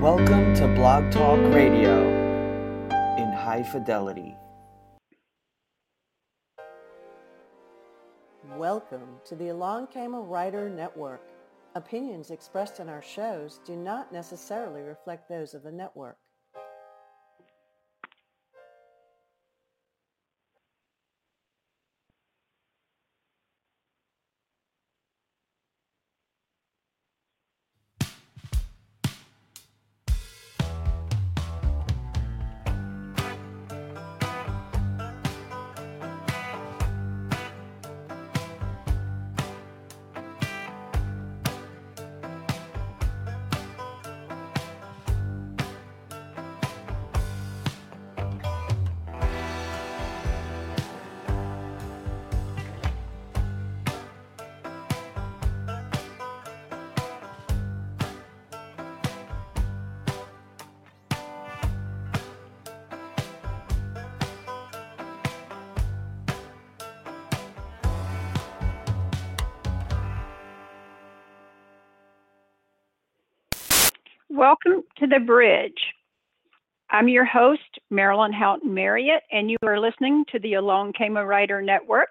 Welcome to Blog Talk Radio in high fidelity. Welcome to the Along Came a Writer Network. Opinions expressed in our shows do not necessarily reflect those of the network. Welcome to the bridge. I'm your host, Merilyn Houghton Marriott, and you are listening to the Along Came a Writer Network.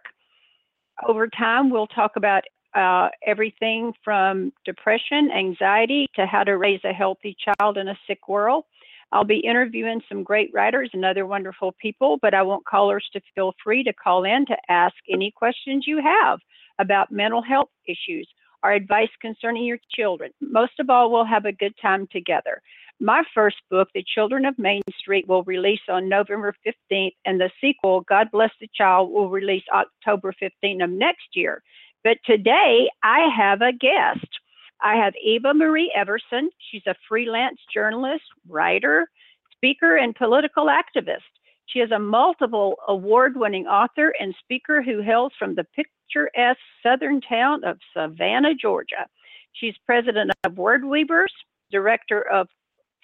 Over time, we'll talk about uh, everything from depression, anxiety, to how to raise a healthy child in a sick world. I'll be interviewing some great writers and other wonderful people, but I want callers to feel free to call in to ask any questions you have about mental health issues or advice concerning your children. Most of all, we'll have a good time together. My first book, The Children of Main Street, will release on November 15th, and the sequel, God Bless the Child, will release October 15th of next year. But today, I have a guest. I have Eva Marie Everson. She's a freelance journalist, writer, speaker, and political activist. She is a multiple award winning author and speaker who hails from the picturesque southern town of Savannah, Georgia. She's president of Word Weavers, director of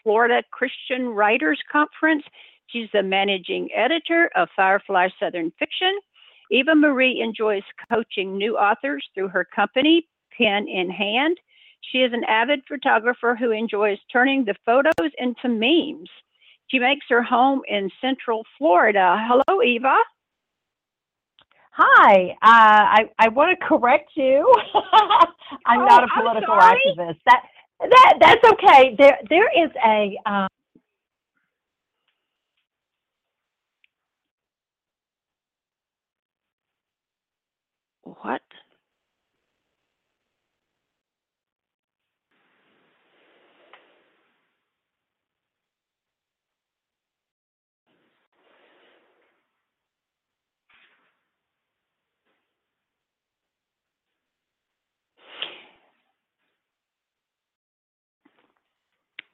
Florida Christian Writers Conference. She's the managing editor of Firefly Southern Fiction. Eva Marie enjoys coaching new authors through her company, Pen in Hand. She is an avid photographer who enjoys turning the photos into memes. She makes her home in Central Florida. Hello, Eva. Hi, uh, I I want to correct you. I'm Oh, not a I'm political activist. That that that's okay. There there is a um, What?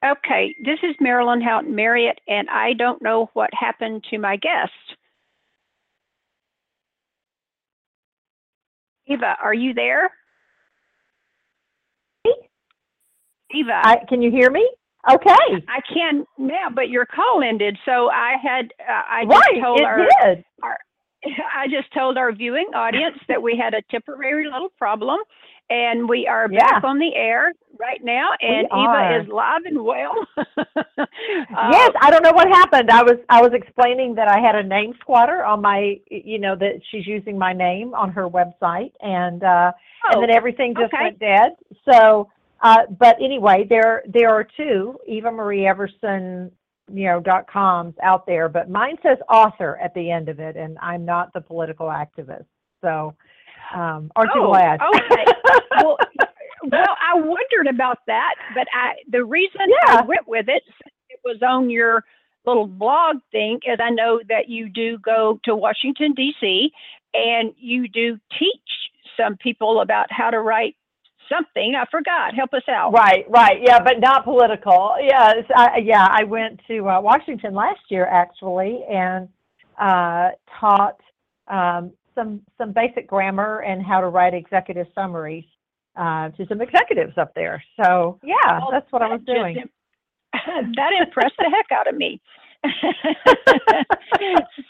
Okay, this is Merilyn Houghton Marriott, and I don't know what happened to my guest. Eva, are you there? Eva, I, can you hear me? Okay, I can now, but your call ended, so I had uh, I just right. told our did. I just told our viewing audience that we had a temporary little problem, and we are Yeah. back on the air right now, and. Eva is live and well. Uh, yes, I don't know what happened. I was I was explaining that I had a name squatter on my you know that she's using my name on her website and uh and then oh, everything just okay. went dead. So uh but anyway, there there are two Eva Marie Everson you know dot coms out there, but mine says author at the end of it and I'm not the political activist. So um aren't you Oh, glad? okay. well, well, I wondered about that, but I the reason I went with it it was on your little blog thing, is I know that you do go to Washington D.C. and you do teach some people about how to write something. I forgot. Help us out. Right, right, yeah, but not political. Yes, I, yeah, I went to uh, Washington last year actually, and uh, taught um, some some basic grammar and how to write executive summaries uh, to some executives up there. So yeah, Well, that's what I was doing. im- that impressed the heck out of me.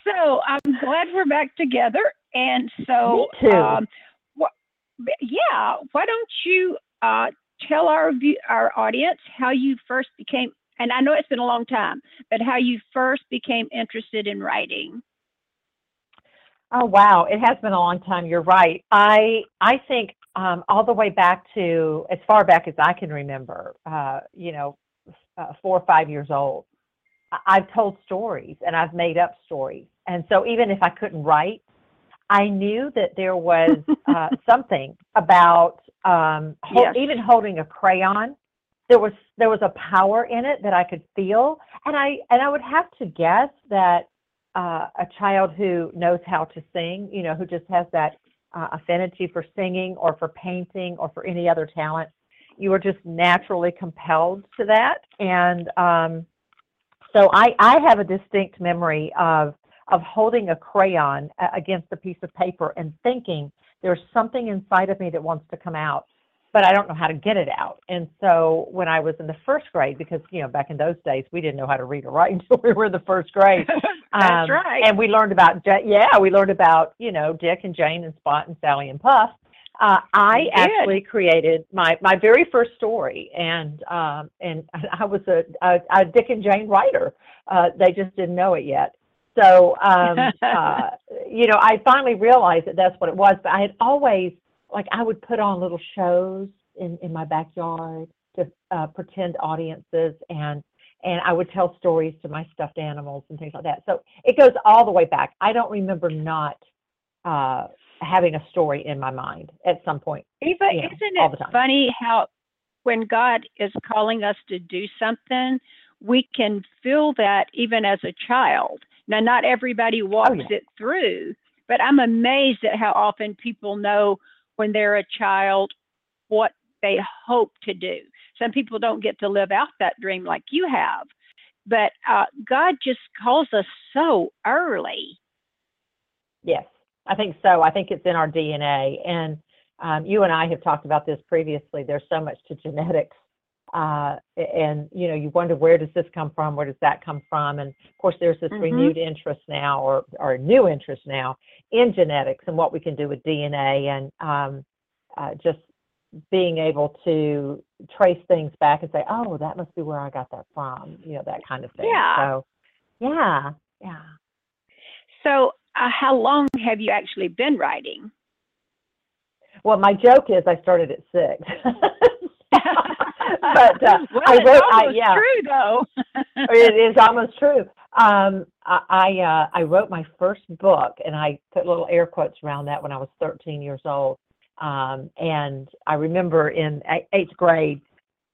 so I'm glad we're back together. And so, Me too. Um, wh- yeah, why don't you uh, tell our view, our audience how you first became and I know it's been a long time, but how you first became interested in writing. Oh wow, it has been a long time. You're right. I I think um, all the way back to as far back as I can remember. Uh, you know, uh, four or five years old. I've told stories and I've made up stories, and so even if I couldn't write, I knew that there was uh, something about um, yes. even holding a crayon. There was there was a power in it that I could feel, and I and I would have to guess that uh, a child who knows how to sing, you know, who just has that uh, affinity for singing or for painting or for any other talent, you are just naturally compelled to that. And um, so I, I have a distinct memory of of holding a crayon against a piece of paper and thinking there's something inside of me that wants to come out but I don't know how to get it out. And so when I was in the first grade, because you know back in those days we didn't know how to read or write until we were in the first grade. That's um, right. And we learned about yeah, we learned about you know Dick and Jane and Spot and Sally and Puff. Uh, I actually created my my very first story, and um, and I was a, a, a Dick and Jane writer. Uh, they just didn't know it yet. So um, uh, you know, I finally realized that that's what it was. But I had always like I would put on little shows in in my backyard to uh, pretend audiences and and I would tell stories to my stuffed animals and things like that. So it goes all the way back. I don't remember not uh, having a story in my mind at some point. Eva, you know, isn't it funny how when God is calling us to do something, we can feel that even as a child. Now, not everybody walks oh, yeah. it through, but I'm amazed at how often people know when they're a child what they hope to do. Some people don't get to live out that dream like you have, but uh, God just calls us so early. Yes, I think so. I think it's in our DNA. And um, you and I have talked about this previously. There's so much to genetics. Uh, and you know, you wonder where does this come from? Where does that come from? And of course, there's this mm-hmm. renewed interest now, or or new interest now in genetics and what we can do with DNA, and um, uh, just being able to trace things back and say, oh, that must be where I got that from, you know, that kind of thing. Yeah. So, yeah, yeah. So, uh, how long have you actually been writing? Well, my joke is I started at six. but uh, well, I wrote. I, yeah, true though. it is almost true. Um, I I, uh, I wrote my first book, and I put little air quotes around that when I was 13 years old. Um, and I remember in eighth grade,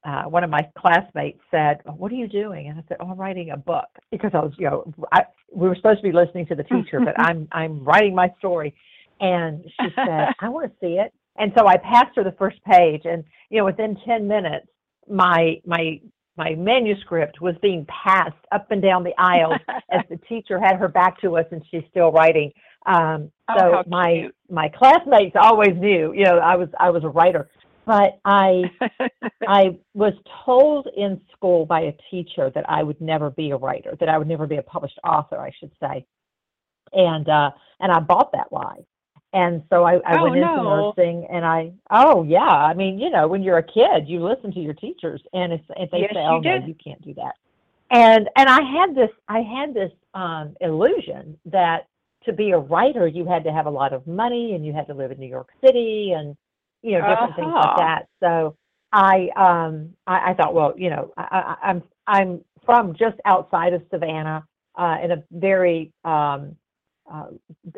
uh, one of my classmates said, "What are you doing?" And I said, "Oh, I'm writing a book because I was, you know, I, we were supposed to be listening to the teacher, but I'm I'm writing my story." And she said, "I want to see it." And so I passed her the first page, and you know, within 10 minutes, my my my manuscript was being passed up and down the aisles as the teacher had her back to us, and she's still writing. Um, oh, so my cute. my classmates always knew, you know, I was I was a writer, but I I was told in school by a teacher that I would never be a writer, that I would never be a published author, I should say, and uh, and I bought that lie. And so I, I oh, went into no. nursing and I, oh yeah, I mean, you know, when you're a kid, you listen to your teachers and if, if they yes, say, oh you no, you can't do that. And, and I had this, I had this um, illusion that to be a writer, you had to have a lot of money and you had to live in New York City and, you know, different things Uh-huh. like that. So I, um, I, I thought, well, you know, I, I, I'm, I'm from just outside of Savannah, uh, in a very, um, uh,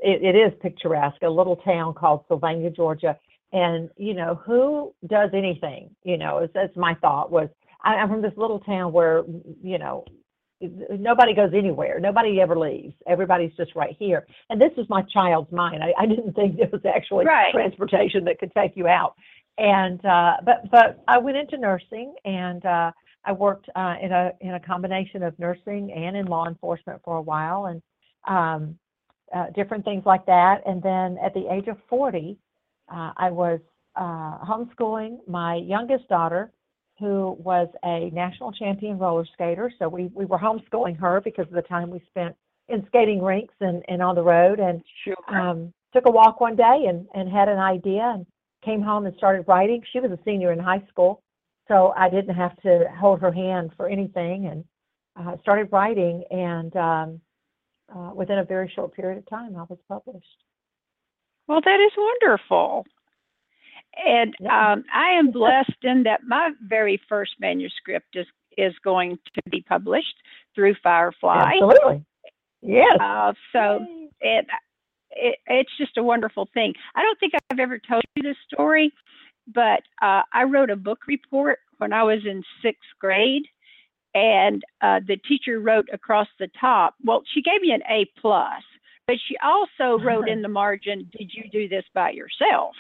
it, it is picturesque, a little town called Sylvania, Georgia. And, you know, who does anything? You know, as, as my thought was, I, I'm from this little town where, you know, nobody goes anywhere. Nobody ever leaves. Everybody's just right here. And this is my child's mind. I, I didn't think there was actually Right. transportation that could take you out. And uh, but but I went into nursing and uh, I worked uh, in a in a combination of nursing and in law enforcement for a while and um, uh, different things like that. And then at the age of 40, uh, I was uh, homeschooling my youngest daughter, who was a national champion roller skater. So we, we were homeschooling her because of the time we spent in skating rinks and, and on the road. And Sure. um, took a walk one day and, and had an idea and came home and started writing. She was a senior in high school. so I didn't have to hold her hand for anything, and uh, started writing. And um, uh, within a very short period of time, I was published. Well, that is wonderful. And Yeah. um, I am blessed in that my very first manuscript is is going to be published through Firefly. Absolutely. Yes. Uh, so it, it it's just a wonderful thing. I don't think I've ever told you this story, but uh, I wrote a book report when I was in sixth grade, and uh, the teacher wrote across the top. Well, she gave me an A plus, but she also wrote in the margin, "Did you do this by yourself?"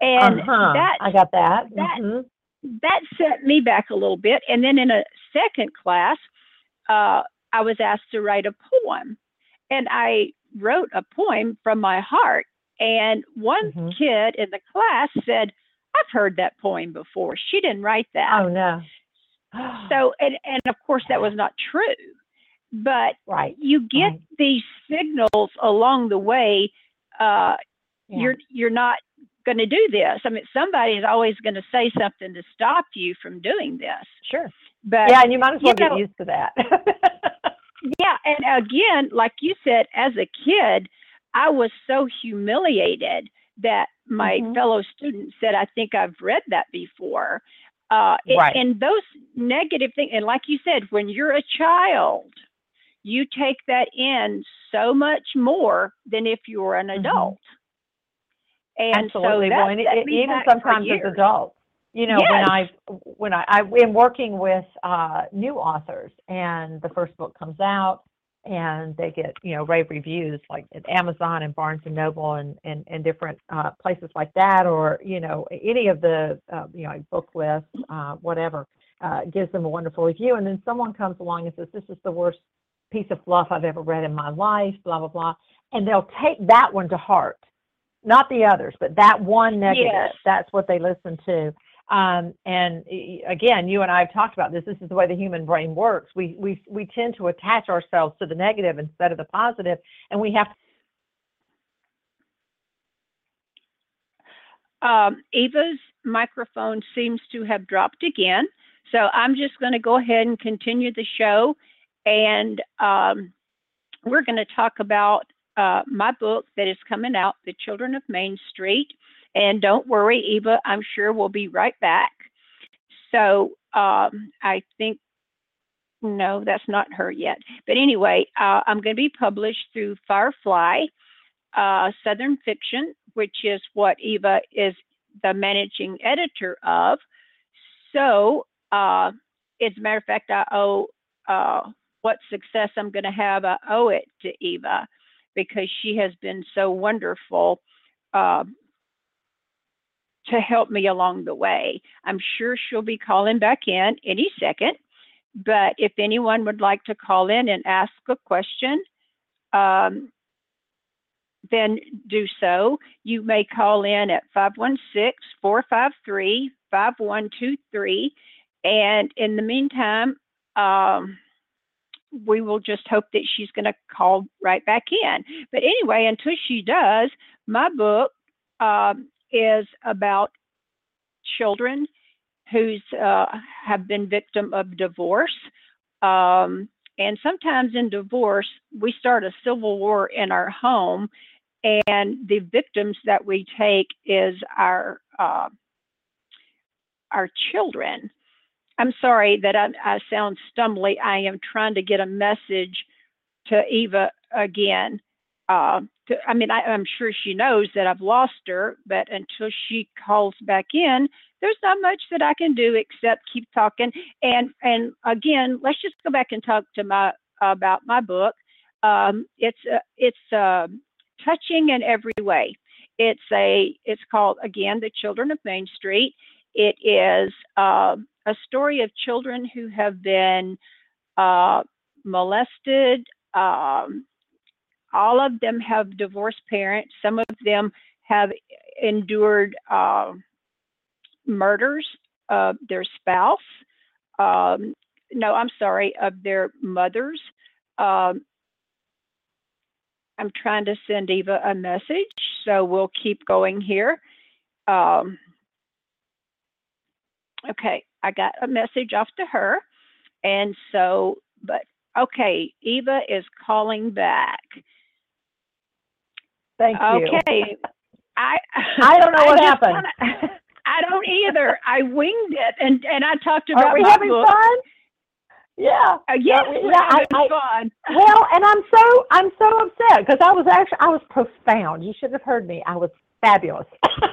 And uh-huh. that I got that. that- Mhm. that set me back a little bit. And then in a second class, uh, I was asked to write a poem, and I wrote a poem from my heart. And one Mhm. kid in the class said, "I've heard that poem before." She didn't write that. Oh no. So, and and of course that was not true, but right. you get Right. these signals along the way. Uh, Yeah. You're you're not going to do this. I mean, somebody is always going to say something to stop you from doing this. Sure. But Yeah, and you might as well get know- used to that. yeah, and again, like you said, as a kid, I was so humiliated that my Mhm. fellow students said, "I think I've read that before." Uh, Right. And those negative things, and like you said, when you're a child, you take that in so much more than if you're an Mhm. adult. And Absolutely. so that well, and it, even sometimes as adults, you know, when I when I I am working with uh, new authors, and the first book comes out, and they get you know rave reviews like at Amazon and Barnes and Noble and and, and different uh, places like that, or you know any of the uh, you know book lists, uh, whatever, uh, gives them a wonderful review, and then someone comes along and says, "This is the worst piece of fluff I've ever read in my life," blah blah blah, and they'll take that one to heart not the others, but that one negative. Yes. That's what they listen to. Um, and again, you and I have talked about this. This is the way the human brain works. We we we tend to attach ourselves to the negative instead of the positive, and we have. Um, Eva's microphone seems to have dropped again. So I'm just going to go ahead and continue the show. And um, we're going to talk about uh, my book that is coming out, The Children of Main Street. And don't worry, Eva, I'm sure we'll be right back. So um, I think, no, that's not her yet. But anyway, uh, I'm going to be published through Firefly uh, Southern Fiction, which is what Eva is the managing editor of. So, uh, as a matter of fact, I owe uh, what success I'm going to have, I owe it to Eva because she has been so wonderful uh, to help me along the way. I'm sure she'll be calling back in any second. But if anyone would like to call in and ask a question, um, then do so. You may call in at 516 453 5123. And in the meantime, um, we will just hope that she's going to call right back in. But anyway, until she does, my book um, is about children who uh, have been victim of divorce. Um, and sometimes in divorce, we start a civil war in our home, and the victims that we take is our uh, our children. I'm sorry that I, I sound stumbly. I am trying to get a message to Eva again. Uh, to, I mean, I, I'm sure she knows that I've lost her, but until she calls back in, there's not much that I can do except keep talking. And and again, let's just go back and talk to my about my book. Um, it's uh, it's uh, touching in every way. It's a it's called again the Children of Main Street. It is uh, a story of children who have been uh, molested. Um, all of them have divorced parents. Some of them have endured uh, murders of their spouse. Um, no, I'm sorry, of their mothers. Um, I'm trying to send Eva a message, so we'll keep going here. Um, okay, I got a message off to her. And so, but okay, Eva is calling back. Thank you. Okay. I I don't know what happened. wanna- I don't either. I winged it and and I talked about Are we having book. fun? Yeah. Uh, yeah, I- I- fun. Well, and I'm so I'm so upset because I was actually I was profound. You should have heard me. I was fabulous.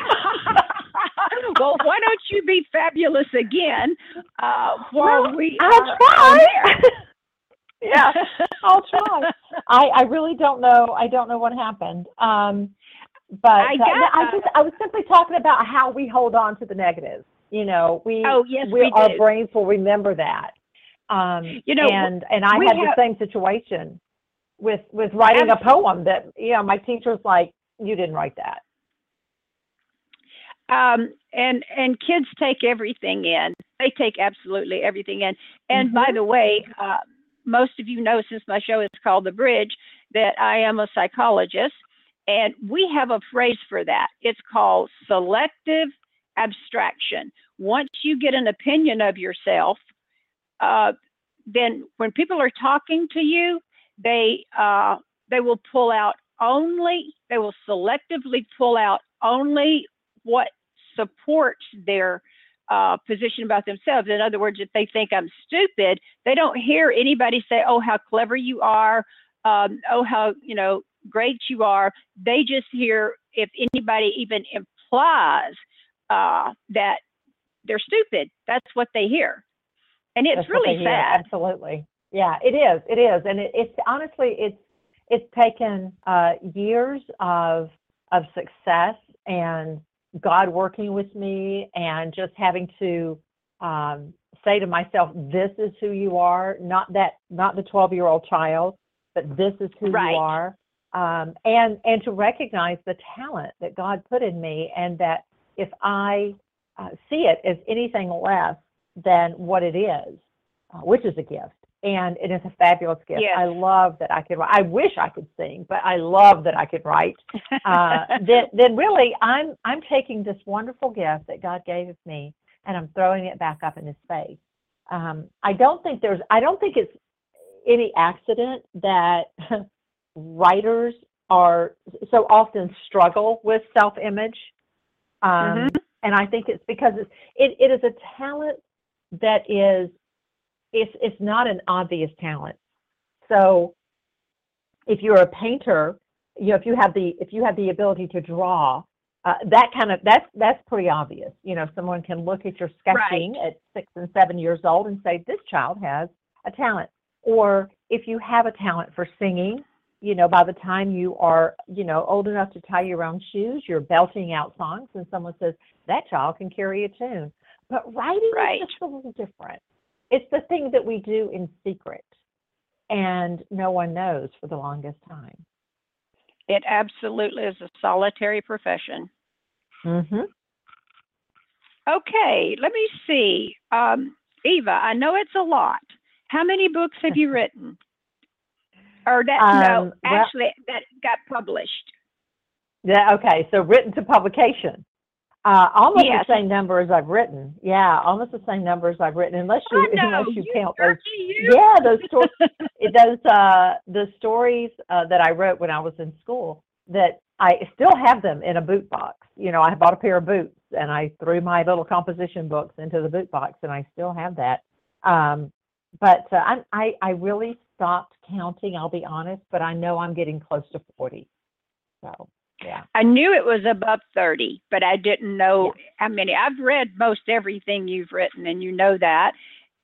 well, why don't you be fabulous again uh, while Well, we I'll try. yeah, I'll try. I I really don't know. I don't know what happened. Um, but I uh, I just I was simply talking about how we hold on to the negatives. You know, we Oh, yes, we, we our brains will remember that. Um, You know, and and I had have- the same situation with with writing a poem that you know my teacher's like, you didn't write that. um, and and kids take everything in. They take absolutely everything in. And by Mhm. the way, uh, most of you know since my show is called The Bridge that I am a psychologist, and we have a phrase for that. It's called selective abstraction. Once you get an opinion of yourself, uh, then when people are talking to you, they uh, they will pull out only they will selectively pull out only what supports their uh, position about themselves. In other words, if they think I'm stupid, they don't hear anybody say, "Oh, how clever you are," um, "Oh, how you know great you are." They just hear if anybody even implies uh, that they're stupid. That's what they hear, and it's That's really sad. Absolutely. Yeah, it is. It is, and it, it's honestly, it's it's taken uh, years of of success and God working with me, and just having to um, say to myself, "This is who you are." Not that, not the twelve year old child, but this is who Right. you are. Um, and and to recognize the talent that God put in me, and that if I uh, see it as anything less than what it is, uh, which is a gift. And it is a fabulous gift. Yes. I love that I could write. I wish I could sing, but I love that I could write. Uh, then, then really, I'm I'm taking this wonderful gift that God gave me, and I'm throwing it back up in His face. Um, I don't think there's. I don't think it's any accident that writers are so often struggle with self-image. Um, Mhm. and I think it's because it's, it, it is a talent that is it's it's not an obvious talent. So if you're a painter, you know if you have the if you have the ability to draw, uh, that kind of that's that's pretty obvious. You know, someone can look at your sketching at six and seven years old and say this child has a talent. Or if you have a talent for singing, you know, by the time you are, you know, old enough to tie your own shoes, you're belting out songs, and someone says that child can carry a tune. But writing Right. is just a little different. It's the thing that we do in secret, and no one knows for the longest time. It absolutely is a solitary profession. Mm-hmm. Okay, let me see. Um, Eva, I know it's a lot. How many books have you written? Or that Um, no, well- actually that got published. Yeah. Okay. So written to publication. Uh, almost Yes. the same number as I've written. Yeah, almost the same number as I've written, unless you oh, no, unless you you count those you. yeah, those stories. does. Uh, the stories uh, that I wrote when I was in school that I still have them in a boot box. You know, I bought a pair of boots and I threw my little composition books into the boot box, and I still have that. Um, but uh, I, I, I really stopped counting. I'll be honest, but I know I'm getting close to forty. So yeah. I knew it was above 30, but I didn't know how many. I've read most everything you've written, and you know that.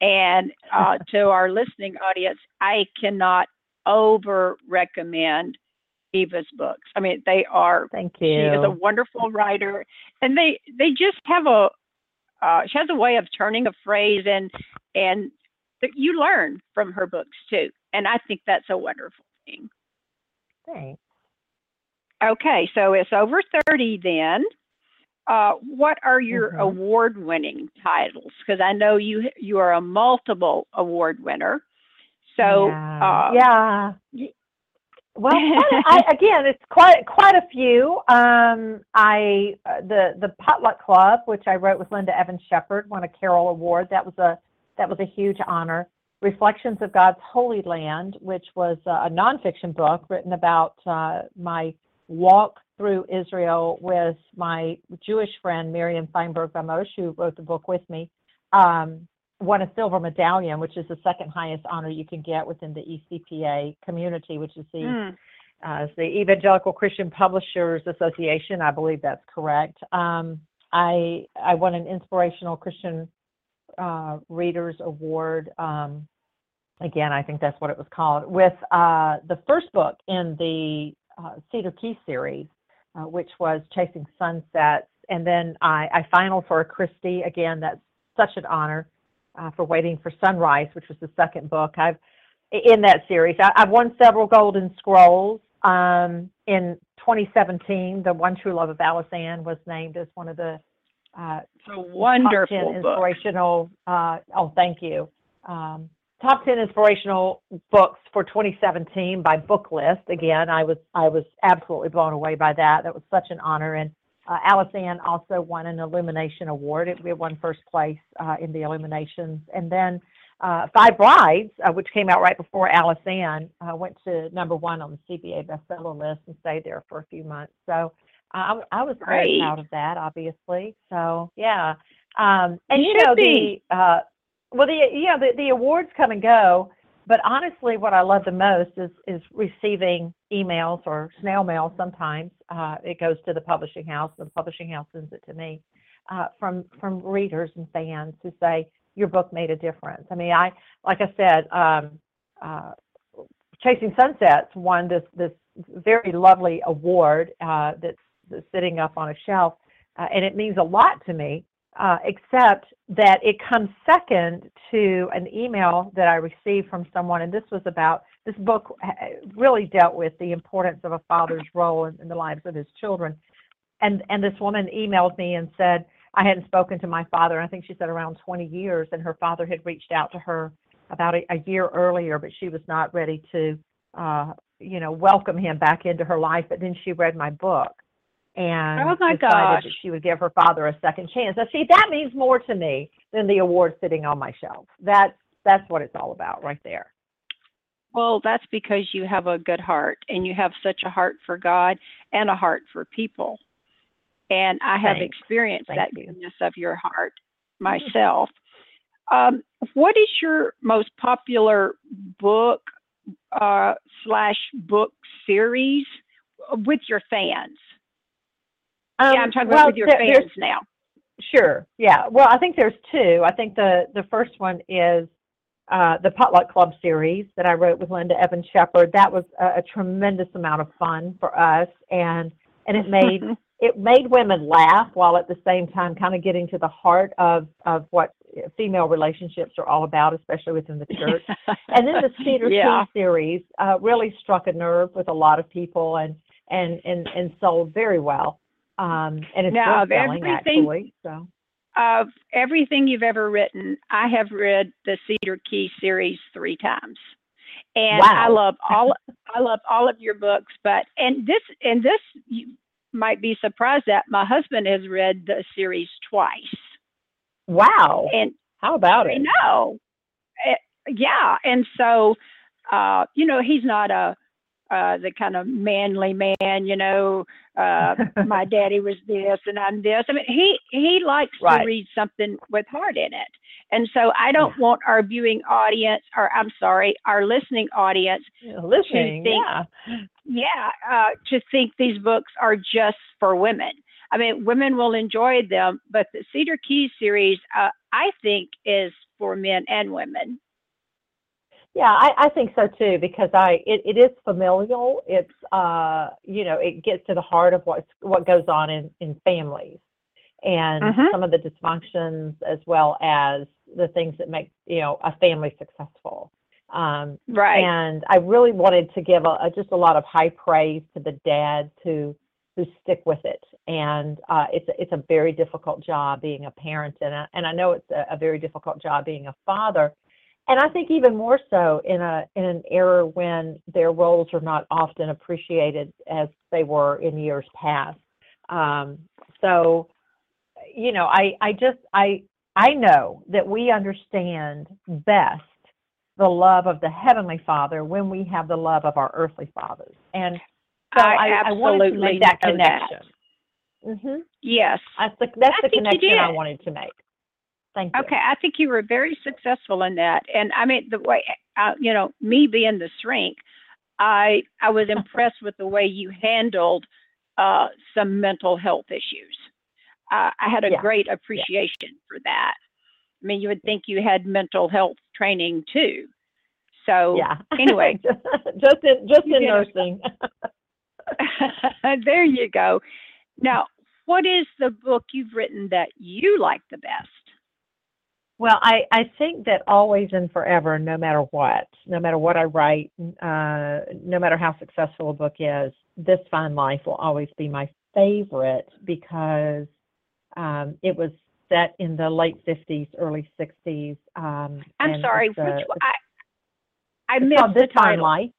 And uh, to our listening audience, I cannot over recommend Eva's books. I mean, they are Thank you. She is a wonderful writer, and they they just have a uh, she has a way of turning a phrase and and that you learn from her books too, and I think that's a wonderful thing. Thanks. Okay, so it's over thirty then. Uh, what are your Mhm. award-winning titles? Because I know you you are a multiple award winner. So yeah. uh, yeah. Well, I, again, it's quite quite a few. Um, I uh, the the Potluck Club, which I wrote with Linda Evans Shepherd, won a Carol Award. That was a that was a huge honor. Reflections of God's Holy Land, which was a nonfiction book written about uh, my walk through Israel with my Jewish friend Miriam Feinberg Vamosh, who wrote the book with me. Um, won a silver medallion, which is the second highest honor you can get within the ECPA community, which is the mm. uh, the Evangelical Christian Publishers Association. I believe that's correct. Um, I I won an Inspirational Christian uh, Readers Award. Um, again, I think that's what it was called with uh, the first book in the uh, Cedar Key series, uh, which was Chasing Sunsets, and then I, I finaled for a Christy. Again, that's such an honor uh, for Waiting for Sunrise, which was the second book. I've in that series. I, have won several Golden Scrolls. Um, in 2017, the One True Love of Alice Ann was named as one of the uh, a wonderful top 10 inspirational. Uh, oh, thank you. Um, top 10 inspirational books for 2017 by Booklist. Again, I was I was absolutely blown away by that. That was such an honor, and uh, Alice Ann also won an Illumination Award. It, we won first place uh, in the Illuminations. And then uh, Five Brides, uh, which came out right before Alice Ann, uh, went to number one on the CBA bestseller list and stayed there for a few months. So I, I was very proud of that, obviously. So yeah, um, and you, you know be. the uh, well, the yeah the, the awards come and go. But honestly, what I love the most is is receiving emails or snail mail. Sometimes uh, it goes to the publishing house, and the publishing house sends it to me uh, from from readers and fans who say your book made a difference. I mean, I like I said, um, uh, Chasing Sunsets won this this very lovely award uh, that's, that's sitting up on a shelf, uh, and it means a lot to me uh, except that it comes second to an email that I received from someone, and this was about this book really dealt with the importance of a father's role in, in the lives of his children. And and this woman emailed me and said I hadn't spoken to my father. I think she said around 20 years, and her father had reached out to her about a, a year earlier, but she was not ready to, uh, you know, welcome him back into her life. But then she read my book, and oh my decided gosh. that she would give her father a second chance. Now, see, that means more to me than the award sitting on my shelf. That's that's what it's all about, right there. Well, that's because you have a good heart, and you have such a heart for God and a heart for people. And I have experienced Thank that you. goodness of your heart myself. Um, what is your most popular book uh, slash book series with your fans? Um, yeah, I'm talking well, about with your there- fans now. Sure. Yeah. Well, I think there's two. I think the the first one is uh, the Potluck Club series that I wrote with Linda Evans Shepherd. That was a, a tremendous amount of fun for us, and and it made it made women laugh while at the same time kind of getting to the heart of of what female relationships are all about, especially within the church. and then the Cedar Yeah. Key series uh, really struck a nerve with a lot of people and and and and sold very well. Um, and it's Now, still selling everything- actually. So of everything you've ever written, I have read the Cedar Key series three times. And I love all I love all of your books, but and this and this you might be surprised that my husband has read the series twice. wow, And how about I it? know. Eh, yeah, and so uh, you know, he's not a uh, the kind of manly man, you know, uh, my daddy was this and I'm this. I mean, he he likes Right. to read something with heart in it, and so I don't want our viewing audience, or I'm sorry, our listening audience, Listening, think- yeah. yeah, uh, to think these books are just for women. I mean, women will enjoy them, but the Cedar Key series, uh, I think, is for men and women. Yeah, I, I think so too because I it, it is familial. It's uh you know it gets to the heart of what what goes on in in families and Mhm. some of the dysfunctions as well as the things that make you know a family successful. Um, Right. and I really wanted to give a, a, just a lot of high praise to the dads who who stick with it. And uh, it's a, it's a very difficult job being a parent, and I, and I know it's a, a very difficult job being a father. And I think even more so in a in an era when their roles are not often appreciated as they were in years past. Um, so, you know, I I just I I know that we understand best the love of the heavenly Father when we have the love of our earthly fathers, and so I I, I wanted to absolutely make that know that. connection. hmm Yes. That's the that's I the connection I wanted to make. Thank you. Okay, I think you were very successful in that, and I mean the way, uh, you know, me being the shrink, I I was impressed with the way you handled uh, some mental health issues. Uh, I had a Yeah, great appreciation for that. I mean, you would think you had mental health training too. So Yeah. anyway. just in just in nursing. there you go. Now, what is the book you've written that you like the best? Well, I, I think that always and forever, no matter what, no matter what I write, uh, no matter how successful a book is, This Fine Life will always be my favorite because um, it was set in the late 50s, early 60s. Um, I'm sorry, which uh, I I missed the This Fine title. Life.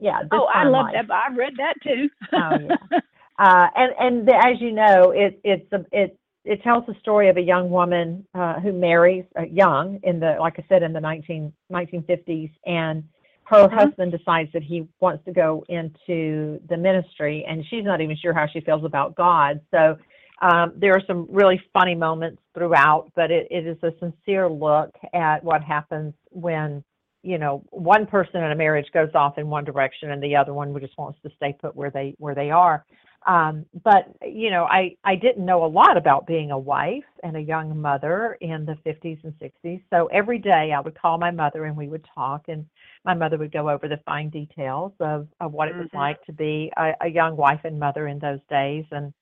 Yeah, Oh, I love Life. that. I read that too. Oh, yeah. Uh, and and the, as you know, it it's a, it it tells the story of a young woman uh, who marries uh, young in the like I said in the 19, 1950s, and her Mhm. husband decides that he wants to go into the ministry, and she's not even sure how she feels about God. So um, there are some really funny moments throughout, but it, it is a sincere look at what happens when you know one person in a marriage goes off in one direction and the other one just wants to stay put where they where they are um, but you know i i didn't know a lot about being a wife and a young mother in the 50s and 60s so every day i would call my mother and we would talk and my mother would go over the fine details of of what it was Mhm. like to be a, a young wife and mother in those days and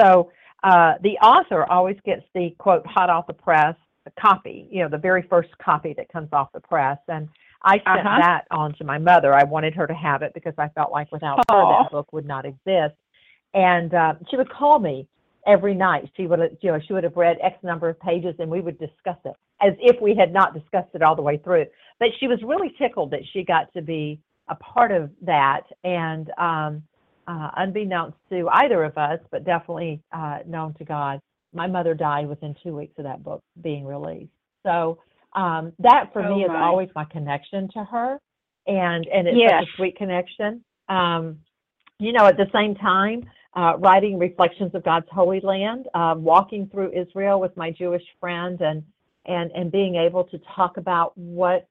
so uh, the author always gets the quote hot off the press copy, you know, the very first copy that comes off the press. And I sent Uh-huh. that on to my mother. I wanted her to have it because I felt like without her, Aw. that book would not exist. And uh, she would call me every night. She would, you know, she would have read X number of pages, and we would discuss it as if we had not discussed it all the way through. But she was really tickled that she got to be a part of that, and um, uh, unbeknownst to either of us, but definitely uh, known to God, my mother died within two weeks of that book being released. So um, that for Oh, me is always my connection to her, and and it's Yes. such a sweet connection. Um, you know, at the same time, uh, writing reflections of God's holy land, uh, walking through Israel with my Jewish friend, and and and being able to talk about what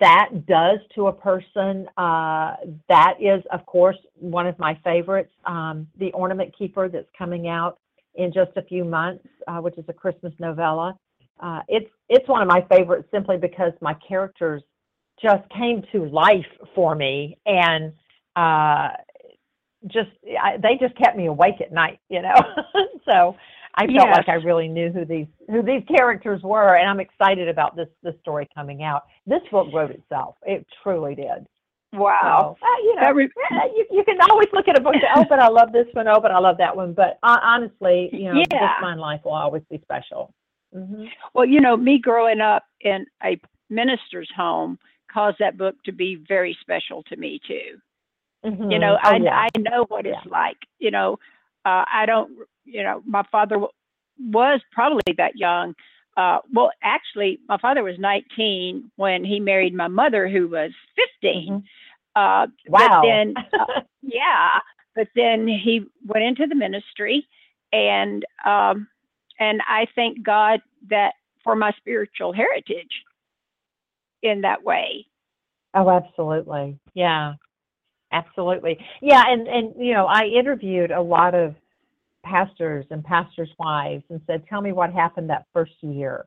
that does to a person. Uh, that is, of course, one of my favorites. Um, the Ornament Keeper that's coming out in just a few months, uh, which is a Christmas novella. Uh, it's it's one of my favorites simply because my characters just came to life for me and uh, just I, they just kept me awake at night, you know. so I felt Yes. like I really knew who these who these characters were, and I'm excited about this this story coming out. This book wrote itself; it truly did. Wow. So, uh, you know, re- you, you can always look at a book and say, oh, but I love this one. Oh, but I love that one. But uh, honestly, you know, Yeah. this fine life will always be special. hmm Well, you know, me growing up in a minister's home caused that book to be very special to me too. You know, oh, I yeah. I know what it's Yeah. like. You know, uh, I don't. You know, my father w- was probably that young. Uh, well, actually, my father was 19 when he married my mother, who was 15. Mhm. Uh, wow. But then, uh, yeah, but then he went into the ministry, and um, and I thank God that for my spiritual heritage in that way. Oh, absolutely. Yeah, absolutely. Yeah, and and you know, I interviewed a lot of pastors and pastors' wives and said, "Tell me what happened that first year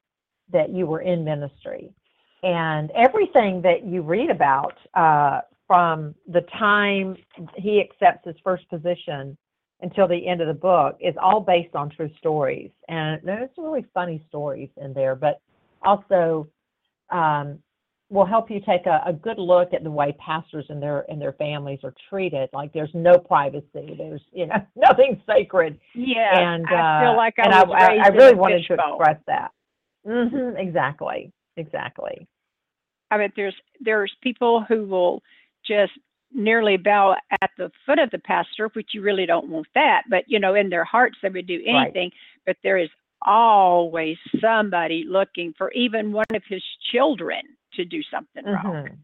that you were in ministry." And everything that you read about uh, from the time he accepts his first position until the end of the book is all based on true stories. And there's really funny stories in there, but also um, will help you take a, a good look at the way pastors and their and their families are treated. Like there's no privacy. There's you know nothing sacred. Yeah, and I uh, feel like I and I, raised I really wanted to fishbowl. express that. hmm exactly, exactly. I mean, there's there's people who will just nearly bow at the foot of the pastor, which you really don't want that. But you know, in their hearts, they would do Right. anything. But there is always somebody looking for even one of his children to do something wrong. Mhm.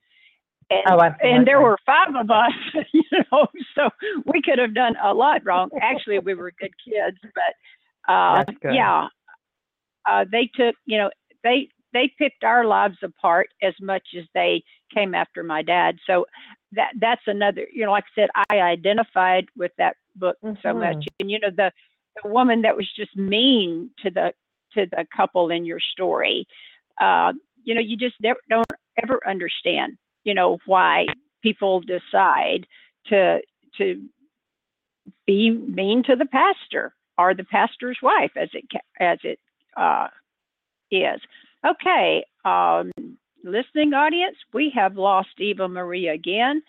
And, Oh, and there were five of us, you know, so we could have done a lot wrong. Actually, we were good kids, but uh, yeah, uh, they took, you know, they they picked our lives apart as much as they came after my dad. So that that's another, you know, like I said, I identified with that book so much. And you know, the the woman that was just mean to the to the couple in your story, uh, you know, you just never, don't ever understand, you know, why people decide to to be mean to the pastor or the pastor's wife, as it as it uh, is. Okay, um, listening audience, we have lost Eva Marie again.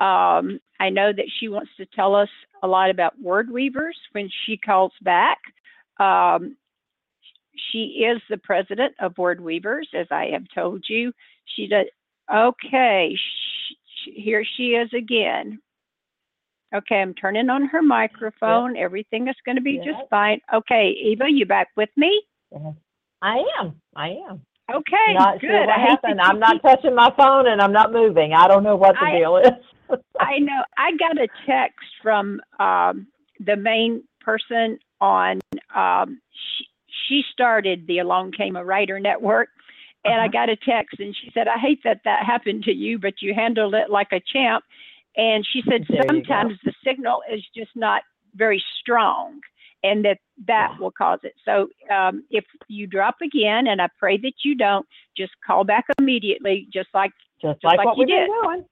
Um, I know that she wants to tell us a lot about word weavers when she calls back. Um, she is the president of Word Weavers, as I have told you. She does. Okay, sh- sh- here she is again. Okay, I'm turning on her microphone. Everything is going to be Yep. just fine. Okay, Eva, you back with me? I am. I am. Okay, not good. sure what I happened. I'm not touching my phone and I'm not moving. I don't know what the I- deal is. I know. I got a text from um, the main person on. Um, she, she started the Along Came a Writer Network, and I Uh-huh. got a text, and she said, "I hate that that happened to you, but you handled it like a champ." And she said, There sometimes the signal is just not very strong, and that that will cause it. So um, if you drop again, and I pray that you don't, just call back immediately, just like Just, Just like, like what you did. doing.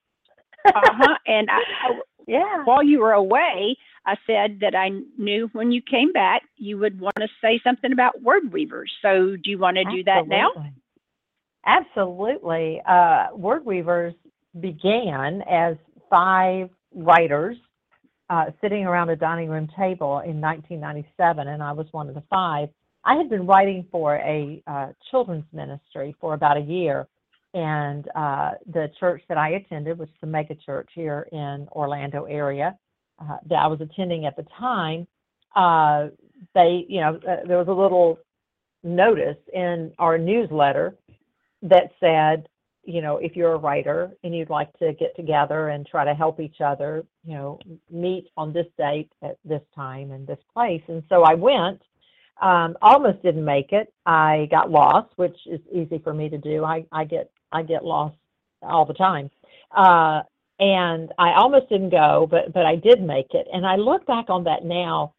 uh huh. and I, I yeah. while you were away, I said that I knew when you came back, you would want to say something about word weavers. So, do you want to do that now? Absolutely. Absolutely. Uh, Word Weavers began as five writers uh, sitting around a dining room table in 1997, and I was one of the five. I had been writing for a uh, children's ministry for about a year, and uh, the church that I attended was the mega church here in Orlando area uh, that I was attending at the time. Uh, they, you know, uh, there was a little notice in our newsletter that said, you know, if you're a writer and you'd like to get together and try to help each other, you know, meet on this date at this time and this place. And so I went. Um, almost didn't make it. I got lost, which is easy for me to do. I, I get I get lost all the time. Uh, and I almost didn't go, but but I did make it. And I look back on that now,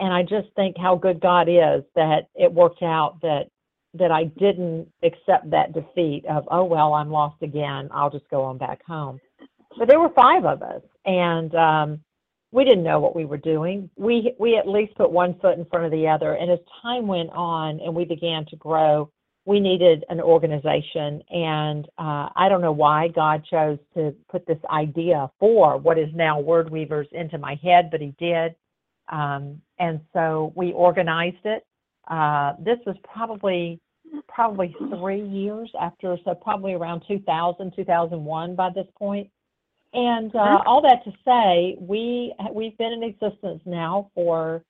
and I just think how good God is that it worked out that that I didn't accept that defeat of oh well I'm lost again. I'll just go on back home. But there were five of us, and um, we didn't know what we were doing. We we at least put one foot in front of the other. And as time went on and we began to grow, we needed an organization. And uh, I don't know why God chose to put this idea for what is now Word Weavers into my head, but He did. Um, and so we organized it. Uh, this was probably probably three years after, so probably around 2000, 2001 by this point. And uh, all that to say, we we've been in existence now for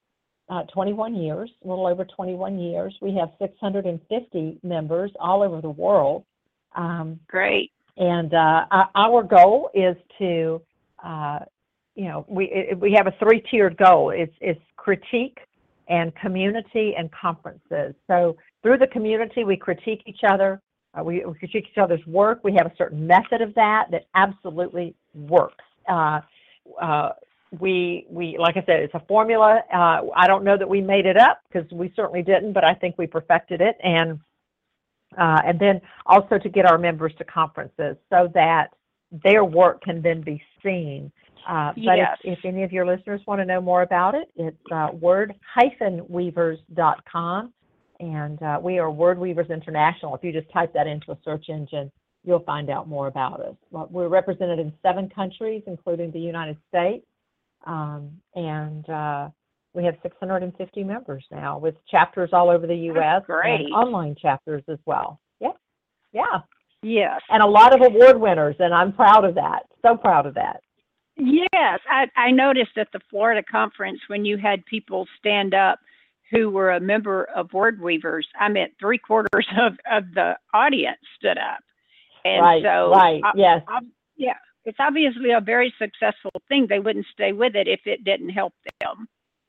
21 years, a little over 21 years. We have 650 members all over the world. Um, Great. and uh, our- goal is to, uh, you know, we it, we have a three-tiered goal. It's it's critique and community and conferences. So through the community, we critique each other. Uh, we, we critique each other's work. We have a certain method of that that absolutely works. We we like I said, it's a formula. Uh, I don't know that we made it up because we certainly didn't, but I think we perfected it. And uh, and then also to get our members to conferences so that their work can then be seen. Uh, but Yes. if, if any of your listeners want to know more about it, it's uh, word-weavers.com. And uh, we are Word Weavers International. If you just type that into a search engine, you'll find out more about us. We're represented in seven countries, including the United States. Um, and uh, we have 650 members now with chapters all over the U.S. great. and online chapters as well. Yeah. Yeah. Yes. and a lot of award winners, and I'm proud of that. So proud of that. Yes, I, I noticed at the Florida conference when you had people stand up who were a member of Word Weavers, I meant three quarters of, of the audience stood up. And right, so, right, I- yes. yeah, it's obviously a very successful thing. They wouldn't stay with it if it didn't help them.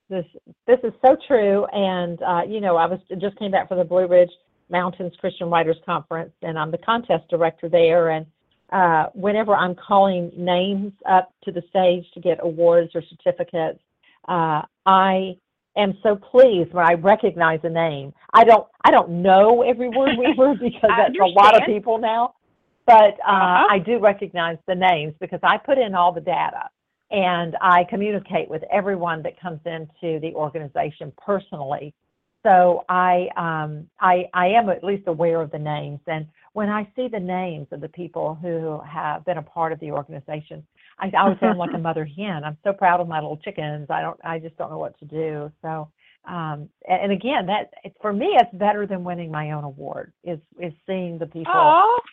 This this is so true, and uh, you know, I was just came back from the Blue Ridge Mountains Christian Writers Conference, and I'm the contest director there. And uh, whenever I'm calling names up to the stage to get awards or certificates, uh, I am so pleased when I recognize a name. I don't I don't know every word weaver because that's a lot of people now, but uh, Uh-huh. I do recognize the names because I put in all the data and I communicate with everyone that comes into the organization personally. So I, um, I, I am at least aware of the names, and when I see the names of the people who have been a part of the organization, I, I always I'm like a mother hen. I'm so proud of my little chickens. I don't, I just don't know what to do. So, um, and, again, that for me, it's better than winning my own award. Is is seeing the people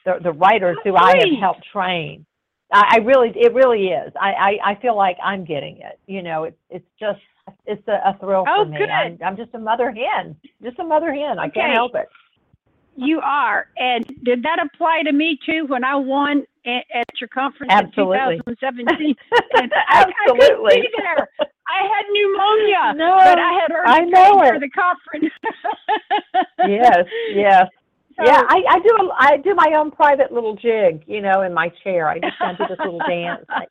the, the writers who I have helped train. I, I really, it really is. I, I, I feel like I'm getting it. You know, it's it's just it's a, a thrill Oh, for me. good. I'm, I'm just a mother hen, just a mother hen. I can't help it. You are. And did that apply to me too when I won at, at your conference Absolutely. in 2017? And I, I couldn't Absolutely. be there. I had pneumonia, No, but I had heard I know for the conference. yes, yes. So- yeah, I, I do. a- I do my own private little jig, you know, in my chair. I just kind of do this little dance. Like,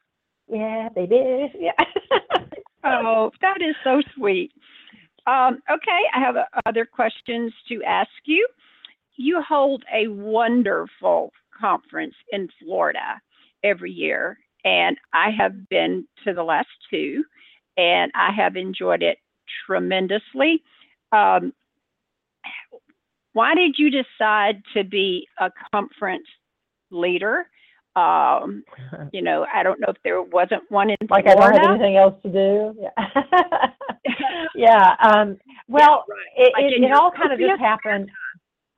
yeah, baby. Yeah. Oh, that is so sweet. Um, okay, I have uh, other questions to ask you. You hold a wonderful conference in Florida every year, and I have been to the last two, and I have enjoyed it tremendously. Um, why did you decide to be a conference leader? Um, you know, I don't know if there wasn't one in like I Florida. don't have anything else to do. Yeah. yeah. Um, well, it, Like it, it all kind of just happened.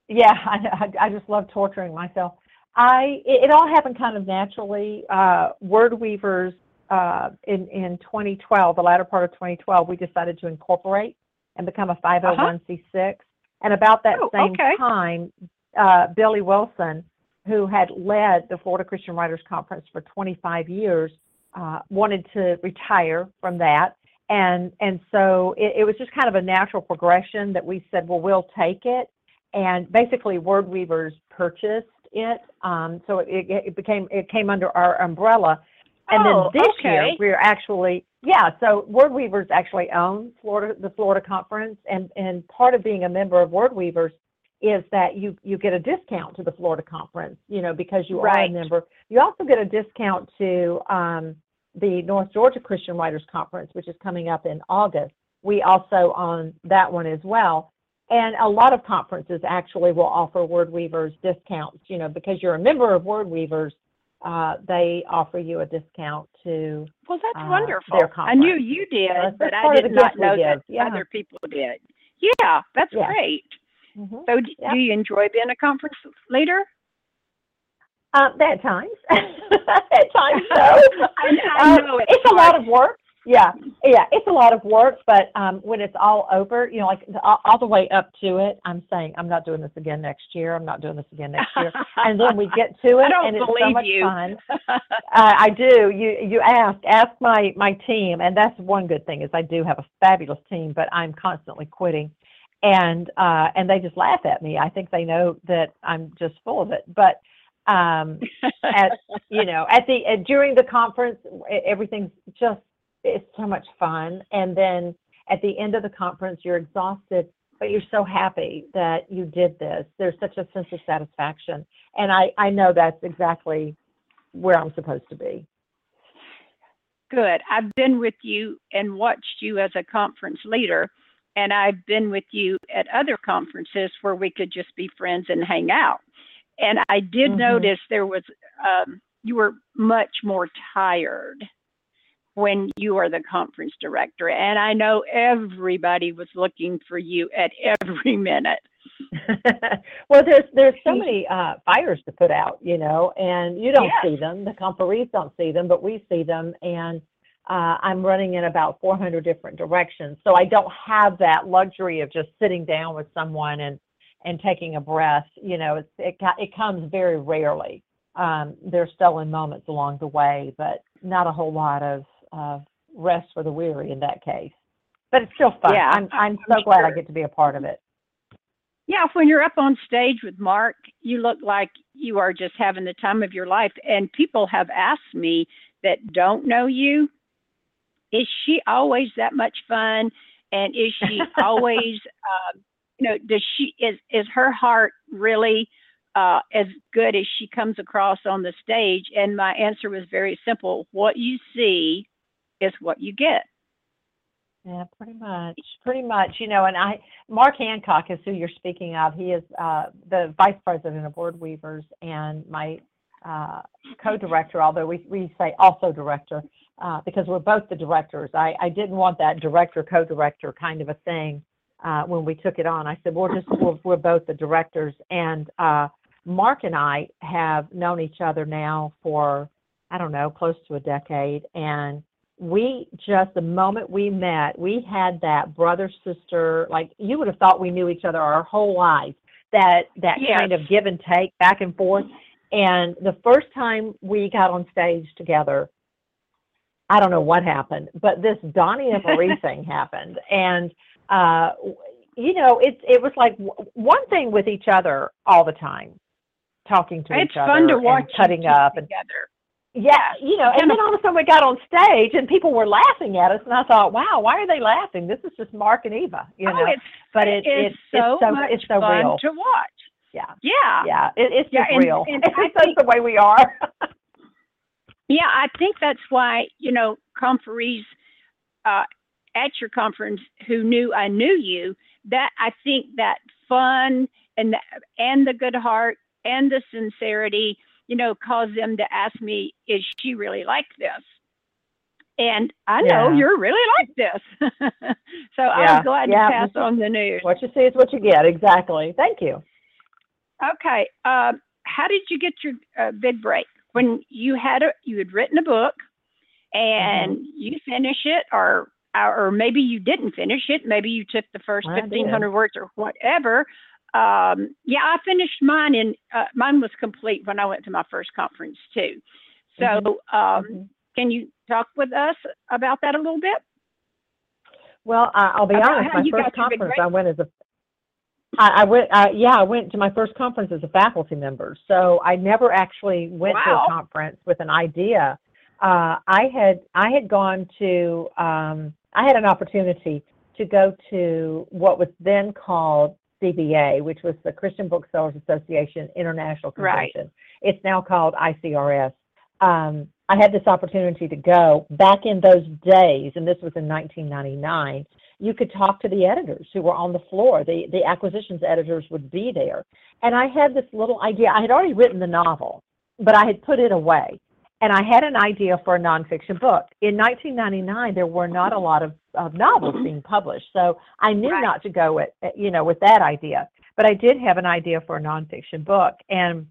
Yeah, I, I, I just love torturing myself. I it, it all happened kind of naturally. Uh, Word Weavers uh, in in 2012, the latter part of 2012, we decided to incorporate and become a 501c6. And about that Oh, same okay. time, uh, Billie Wilson, who had led the Florida Christian Writers Conference for 25 years, uh, wanted to retire from that. And, and so it, it was just kind of a natural progression that we said, well, we'll take it. And basically, Word Weavers purchased it. Um, so it, it, became, it came under our umbrella. And Oh, then this year, we're actually, yeah, so Word Weavers actually own Florida, the Florida Conference. And, and part of being a member of Word Weavers is that you you get a discount to the Florida conference, you know, because you are a member. You also get a discount to um, the North Georgia Christian Writers Conference, which is coming up in August. We also own that one as well. And a lot of conferences actually will offer Word Weavers discounts, you know, because you're a member of Word Weavers, uh, they offer you a discount to Well, that's uh, wonderful. I knew you did, but I did not know that yeah. other people did. Yeah, that's Yeah. great. Mhm. So, d- Yeah. do you enjoy being a conference leader? Um, at times, at times, so. I- I Um, know it's it's a lot of work. Yeah, yeah, it's a lot of work. But um, when it's all over, you know, like the, all, all the way up to it, I'm saying I'm not doing this again next year. I'm not doing this again next year. and then we get to it, and it's so much you. fun. Uh, I do. You you ask ask my my team, and that's one good thing is I do have a fabulous team, but I'm constantly quitting, and uh, and they just laugh at me. I think they know that I'm just full of it, but. Um, at you know at the uh, during the conference everything's just it's so much fun and then at the end of the conference you're exhausted but you're so happy that you did this there's such a sense of satisfaction and i i know that's exactly where i'm supposed to be Good. I've been with you and watched you as a conference leader, and I've been with you at other conferences where we could just be friends and hang out. And I did Mhm. notice there was um, you were much more tired when you are the conference director, and I know everybody was looking for you at every minute. well, there's there's so many uh, fires to put out, you know, and you don't Yes. see them. The conferees don't see them, but we see them, and uh, I'm running in about 400 different directions, so I don't have that luxury of just sitting down with someone and and taking a breath. You know, it's, it it comes very rarely. Um, there's stolen moments along the way, but not a whole lot of uh, rest for the weary in that case. But it's still fun. Yeah, I'm I'm I'm so glad I get to be a part of it. Yeah, when you're up on stage with Mark, you look like you are just having the time of your life. And people have asked me that don't know you, is she always that much fun? And is she always, uh, you know, does she is is her heart really uh, as good as she comes across on the stage? And my answer was very simple: what you see is what you get. Yeah, pretty much. Pretty much. You know, and I, Mark Hancock is who you're speaking of. He is uh, the vice president of Word Weavers and my uh, co-director, although we, we say also director uh, because we're both the directors. I, I didn't want that director, co-director kind of a thing uh, when we took it on. I said, we're just, we're, we're both the directors. And uh, Mark and I have known each other now for, I don't know, close to a decade. And we just the moment we met we had that brother sister like you would have thought we knew each other our whole lives that that Yes. kind of give and take back and forth and the first time we got on stage together i don't know what happened but this donnie and marie thing happened and uh you know it it was like w- one thing with each other all the time talking to it's each other fun to watch cutting up and together. Yeah, you know, and then all of a sudden we got on stage and people were laughing at us, and I thought, wow, why are they laughing? This is just Mark and Eva, you oh, know. it's but it, it's it, so it's so it's so fun real. to watch. Yeah, Yeah. yeah, it, it's Yeah, just and- real. and it's I just think- the way we are. Yeah, I think that's why, you know, conferees uh, at your conference who knew I knew you, that I think that fun and the, and the good heart and the sincerity, you know, cause them to ask me, is she really like this? And I know Yeah. you're really like this. so I Yeah, was glad yeah, to pass on the news. what you see is what you get. Exactly. Thank you. Okay. Uh, how did you get your uh, big break? When you had a, you had written a book, and Mm-hmm. you finish it, or or maybe you didn't finish it. Maybe you took the first fifteen hundred words or whatever. Um, yeah, I finished mine, and uh, mine was complete when I went to my first conference too. So, Mhm. um, Mhm. can you talk with us about that a little bit? Well, I, I'll be About honest. My first conference. I went as a. I, I went. Uh, yeah, I went to my first conference as a faculty member. So I never actually went to a conference with an idea. Uh, I had I had gone to. Um, I had an opportunity to go to what was then called CBA, which was the Christian Booksellers Association International Right. Convention. It's now called ICRS. Um, I had this opportunity to go back in those days, and this was in 1999. You could talk to the editors who were on the floor. The the acquisitions editors would be there, and I had this little idea. I had already written the novel, but I had put it away, and I had an idea for a nonfiction book. In 1999, there were not a lot of, of novels mm-hmm. being published, so I knew Right. not to go with eh, you know with that idea. But I did have an idea for a nonfiction book, and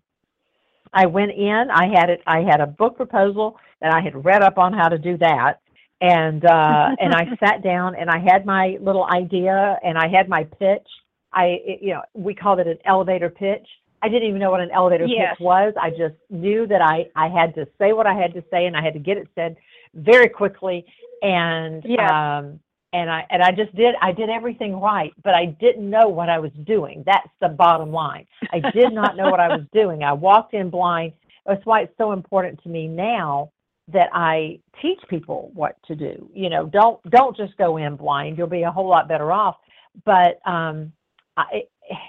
I went in. I had it. I had a book proposal that I had read up on how to do that, and uh, and I sat down and I had my little idea and I had my pitch. I it, you know we called it an elevator pitch. I didn't even know what an elevator Yes. pitch was. I just knew that I I had to say what I had to say and I had to get it said very quickly and Yes. um and I and I just did I did everything right, but I didn't know what I was doing. That's the bottom line. I did not know what I was doing. I walked in blind. That's why it's so important to me now that I teach people what to do. You know, don't don't just go in blind. You'll be a whole lot better off. But um, I,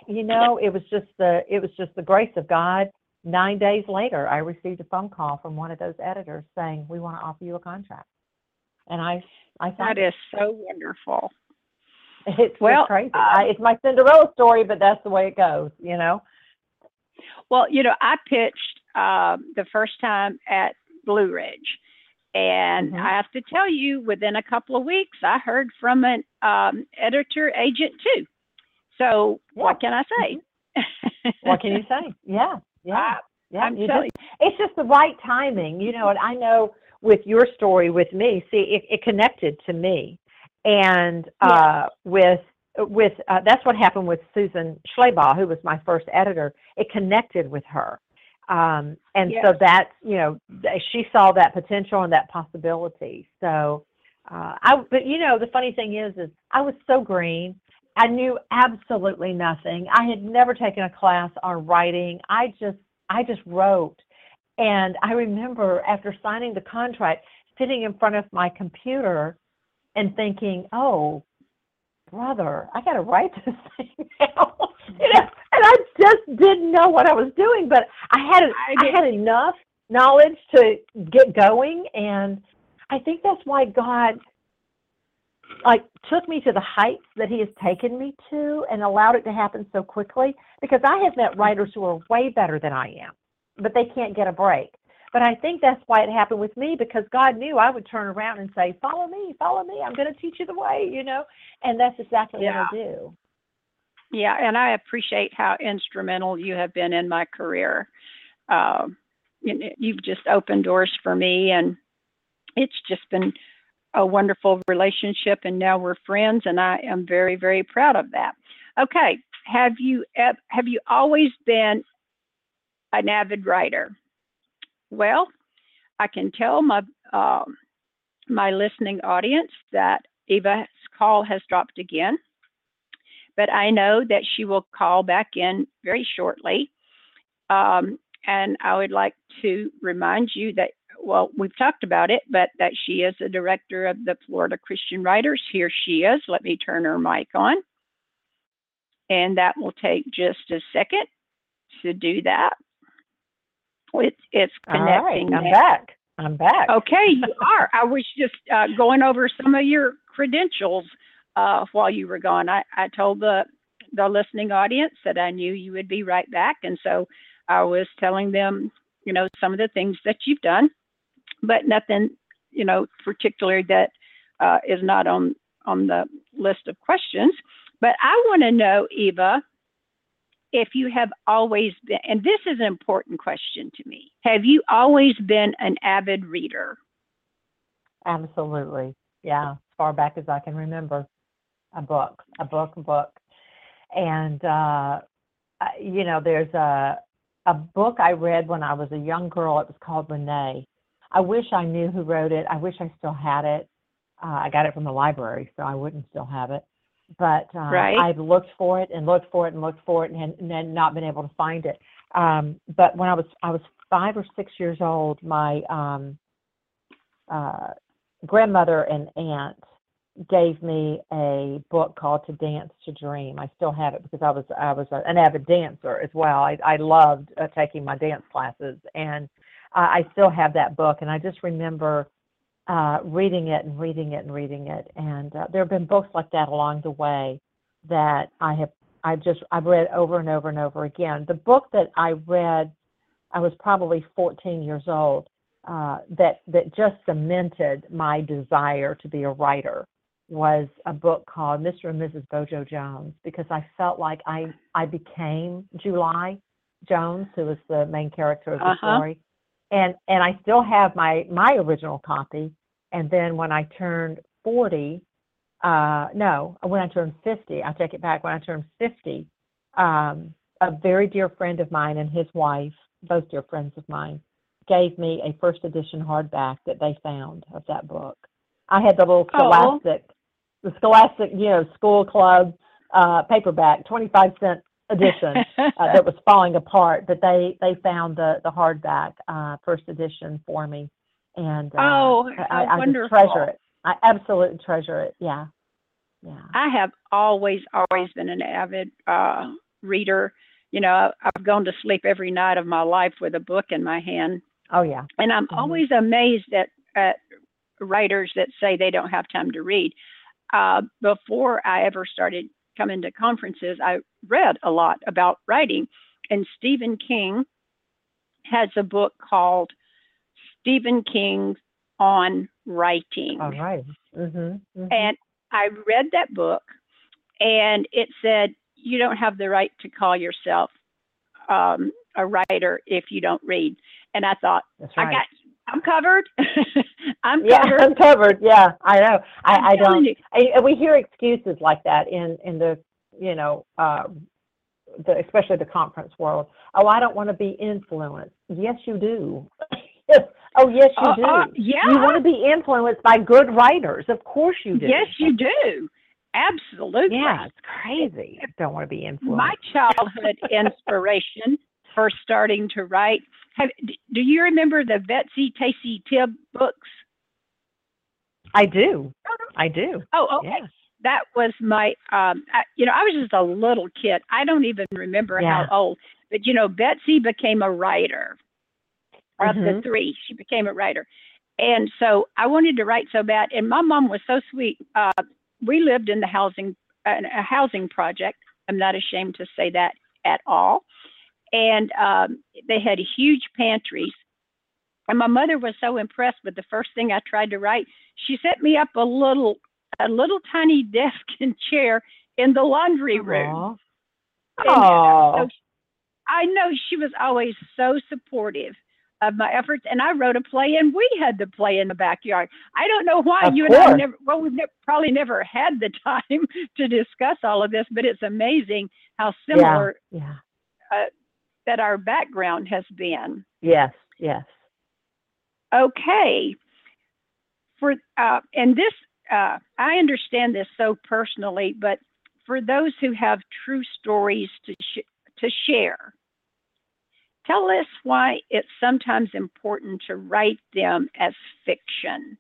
you know, it was just the it was just the grace of God. Nine days later, I received a phone call from one of those editors saying, "We want to offer you a contract," and I I That signed it. is so wonderful. It's Well, crazy. uh, I, it's my Cinderella story, but that's the way it goes. You know. Well, you know, I pitched um, the first time at Blue Ridge, and Mhm. I have to tell you, within a couple of weeks, I heard from an um, editor agent too. So Yeah. what can I say? what can you say? Yeah, yeah, I- yeah. I'm you just, it's just the right timing, you know. And I know with your story with me, see, it, it connected to me, and uh, with with uh, that's what happened with Susan Schleybaugh, who was my first editor. It connected with her, um, and so Yes. that's you know she saw that potential and that possibility. So, uh, I but you know the funny thing is is I was so green. I knew absolutely nothing. I had never taken a class on writing. I just I just wrote. And I remember after signing the contract, sitting in front of my computer and thinking, "Oh, brother, I got to write this thing now." you know, and I just didn't know what I was doing, but I had I I had enough knowledge to get going, and I think that's why God like took me to the heights that he has taken me to and allowed it to happen so quickly because I have met writers who are way better than I am, but they can't get a break. But I think that's why it happened with me because God knew I would turn around and say, "Follow me, follow me. I'm going to teach you the way," you know. And that's exactly Yeah. what I do. Yeah, and I appreciate how instrumental you have been in my career. Um, you've just opened doors for me, and it's just been a wonderful relationship. And now we're friends, and I am very, very proud of that. Okay, have you have you always been an avid writer? Well, I can tell my um, my listening audience that Eva's call has dropped again but I know that she will call back in very shortly. Um, and I would like to remind you that, well, we've talked about it, but that she is the director of the Florida Christian Writers. Here she is. Let me turn her mic on. And that will take just a second to do that. It's, it's right, connecting. I'm back. I'm back. Okay, you are. I was just uh, going over some of your credentials uh, while you were gone. I, I told the the listening audience that I knew you would be right back, and so I was telling them, you know, some of the things that you've done, but nothing, you know, particular that uh, is not on on the list of questions. But I want to know, Eva, if you have always been, and this is an important question to me, have you always been an avid reader? Absolutely. Yeah, as far back as I can remember. A book, a book, a book. And, uh, you know, there's a, a book I read when I was a young girl. It was called Renee. I wish I knew who wrote it. I wish I still had it. Uh, I got it from the library, so I wouldn't still have it. But uh, Right. I've looked for it and looked for it and looked for it and, and then not been able to find it. Um, but when I was I was five or six years old, my um, uh, grandmother and aunt gave me a book called To Dance to Dream. I still have it because I was I was a, an avid dancer as well. I I loved uh, taking my dance classes, and I still have that book. And I just remember uh, reading it and reading it and reading it. And uh, there have been books like that along the way that I have I've just I've read over and over and over again. The book that I read, I was probably 14 years old. Uh, that that just cemented my desire to be a writer was a book called Mr. and Mrs. Bojo Jones because I felt like I I became July Jones, who was the main character of the Uh-huh. story, and and I still have my my original copy. And then when I turned 40, uh, no, when I turned 50, I take it back. When I turned 50, um, a very dear friend of mine and his wife, both dear friends of mine, gave me a first edition hardback that they found of that book. I had the little Oh. Scholastic, the Scholastic, you know, school club uh, paperback, 25 cent edition uh, that was falling apart, but they they found the the hardback uh, first edition for me, and uh, Oh, I, I wonderful. treasure it. I absolutely treasure it. Yeah, yeah. I have always, always been an avid uh, reader. You know, I've gone to sleep every night of my life with a book in my hand. Oh yeah. And I'm Mhm. always amazed at, at writers that say they don't have time to read. Uh, before I ever started coming into conferences, I read a lot about writing. And Stephen King has a book called Stephen King on Writing. All right. Mhm. mhm. And I read that book and it said you don't have the right to call yourself um, a writer if you don't read. And I thought, That's right. I got, I'm covered. I'm yeah, covered. I'm covered. Yeah, I know. I, I don't. I, we hear excuses like that in in the you know, uh, the, especially the conference world. Oh, I don't want to be influenced. Yes, you do. oh, yes, you Uh, do. uh, yeah. You want to be influenced by good writers. Of course you do. Yes, you do. Absolutely. Yeah, it's crazy. Don't want to be influenced. My childhood inspiration for starting to write. Have, do you remember the Betsy Tacy Tib books? I do. I do. Oh, okay. Yes. That was my, um, I, you know, I was just a little kid. I don't even remember Yeah. how old, but you know, Betsy became a writer. Of the Mhm. three, she became a writer, and so I wanted to write so bad. And my mom was so sweet. Uh, we lived in the housing, uh, a housing project. I'm not ashamed to say that at all. And um, they had huge pantries. And my mother was so impressed with the first thing I tried to write. She set me up a little, a little tiny desk and chair in the laundry room. And Oh. so I know she was always so supportive of my efforts, and I wrote a play, and we had the play in the backyard. I don't know why Of you and I never. Well, we've probably never had the time to discuss all of this, but it's amazing how similar Yeah. That our background has been. Yes. Yes. Okay, for uh, and this, uh, I understand this so personally, but for those who have true stories to sh- to share, tell us why it's sometimes important to write them as fiction.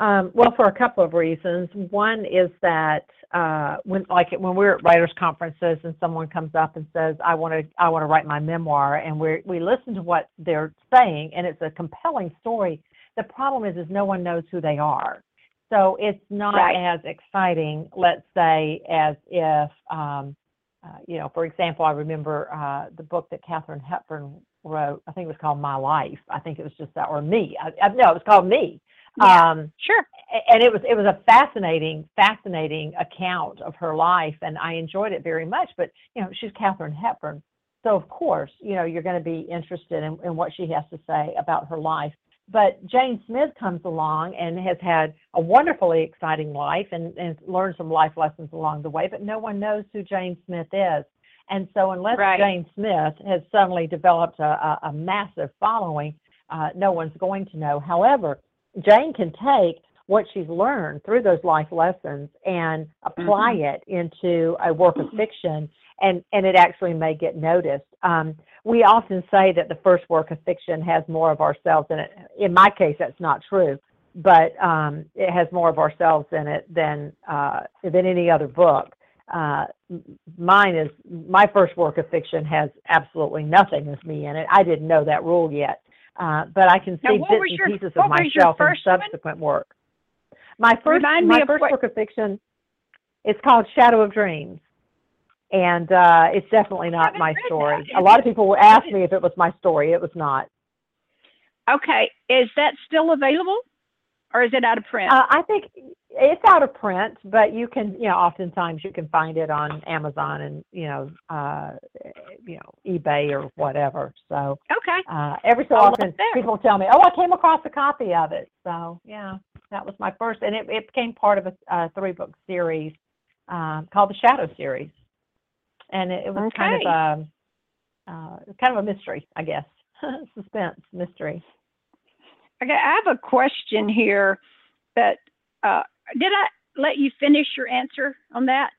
Um, well, for a couple of reasons. One is that uh, when, like, when we're at writers' conferences and someone comes up and says, "I want to, I want to write my memoir," and we we listen to what they're saying, and it's a compelling story. The problem is, is no one knows who they are, so it's not Right. as exciting, let's say, as if, um, uh, you know, for example, I remember uh, the book that Katharine Hepburn wrote. I think it was called My Life. I think it was just that, or Me. I, I, no, it was called Me. Yeah. Um, Sure. and it was it was a fascinating fascinating account of her life and i enjoyed it very much but you know she's katharine hepburn so of course you know you're going to be interested in, in what she has to say about her life but jane smith comes along and has had a wonderfully exciting life and, and learned some life lessons along the way but no one knows who jane smith is and so unless Right. jane smith has suddenly developed a, a, a massive following uh, no one's going to know however Jane can take what she's learned through those life lessons and apply it into a work of fiction, and, and it actually may get noticed. Um, we often say that the first work of fiction has more of ourselves in it. In my case, that's not true, but um, it has more of ourselves in it than uh, than any other book. Uh, mine is my first work of fiction has absolutely nothing of me in it. I didn't know that rule yet. Uh, but I can see bits and your- pieces of myself in first one? subsequent work. My first, Remind my of first what- work of fiction, it's called Shadow of Dreams, and uh, it's definitely not my story. that. A lot of people will ask me if it was my story. It was not. Okay. Is that still available, or is it out of print? Uh, I think it's out of print, but you can, you know, oftentimes you can find it on Amazon and you know, uh, you know, eBay or whatever. So okay. uh, every so I'll often people tell me, "Oh, I came across a copy of it." So yeah, that was my first, and it, it became part of a, a three book series um, called the Shadow series, and it, it was kind of Okay. um, uh, kind of a mystery, I guess, suspense mystery. Okay, I have a question here that uh, did I let you finish your answer on that?